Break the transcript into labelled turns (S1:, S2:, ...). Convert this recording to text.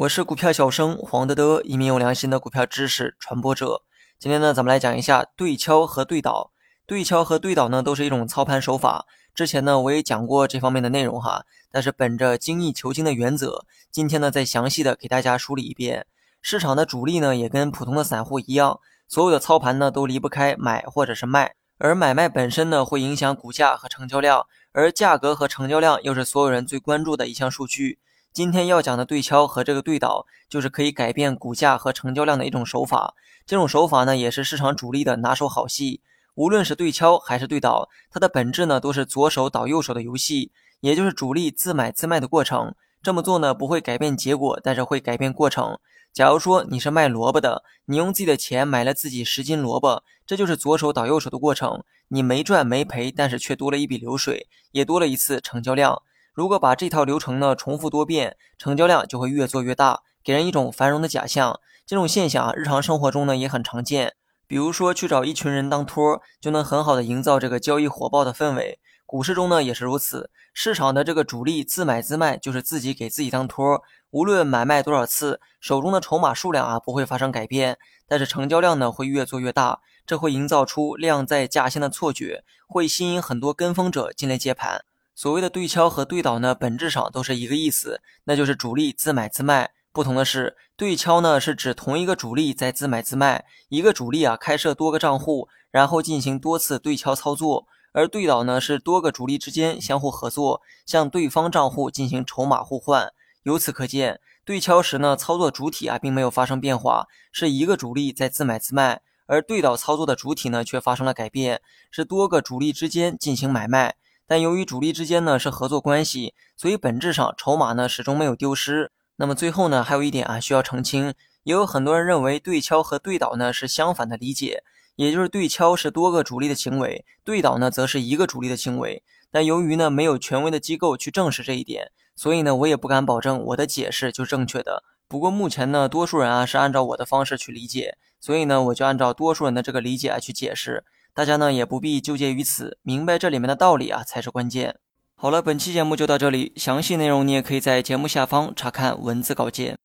S1: 我是股票小生黄德德，一名有良心的股票知识传播者。今天呢，咱们来讲一下对敲和对倒。对敲和对倒呢，都是一种操盘手法。之前呢，我也讲过这方面的内容哈。但是本着精益求精的原则，今天呢，再详细的给大家梳理一遍。市场的主力呢，也跟普通的散户一样，所有的操盘呢，都离不开买或者是卖。而买卖本身呢，会影响股价和成交量，而价格和成交量又是所有人最关注的一项数据。今天要讲的对敲和这个对倒，就是可以改变股价和成交量的一种手法。这种手法呢，也是市场主力的拿手好戏。无论是对敲还是对倒，它的本质呢，都是左手倒右手的游戏，也就是主力自买自卖的过程。这么做呢，不会改变结果，但是会改变过程。假如说你是卖萝卜的，你用自己的钱买了自己十斤萝卜，这就是左手倒右手的过程。你没赚没赔，但是却多了一笔流水，也多了一次成交量。如果把这套流程呢重复多遍，成交量就会越做越大，给人一种繁荣的假象。这种现象啊，日常生活中呢也很常见。比如说去找一群人当托，就能很好的营造这个交易火爆的氛围。股市中呢也是如此，市场的这个主力自买自卖，就是自己给自己当托。无论买卖多少次，手中的筹码数量啊不会发生改变，但是成交量呢会越做越大，这会营造出量在价先的错觉，会吸引很多跟风者进来接盘。所谓的对敲和对倒呢，本质上都是一个意思，那就是主力自买自卖。不同的是，对敲呢是指同一个主力在自买自卖，一个主力啊开设多个账户，然后进行多次对敲操作；而对倒呢是多个主力之间相互合作，向对方账户进行筹码互换。由此可见，对敲时呢操作主体啊并没有发生变化，是一个主力在自买自卖；而对倒操作的主体呢却发生了改变，是多个主力之间进行买卖。但由于主力之间呢是合作关系，所以本质上筹码呢始终没有丢失。那么最后呢还有一点啊需要澄清，也有很多人认为对敲和对倒呢是相反的理解，也就是对敲是多个主力的行为，对倒呢则是一个主力的行为。但由于呢没有权威的机构去证实这一点，所以呢我也不敢保证我的解释就正确的。不过目前呢多数人啊是按照我的方式去理解，所以呢我就按照多数人的这个理解啊去解释。大家呢也不必纠结于此，明白这里面的道理啊才是关键。好了，本期节目就到这里，详细内容你也可以在节目下方查看文字稿件。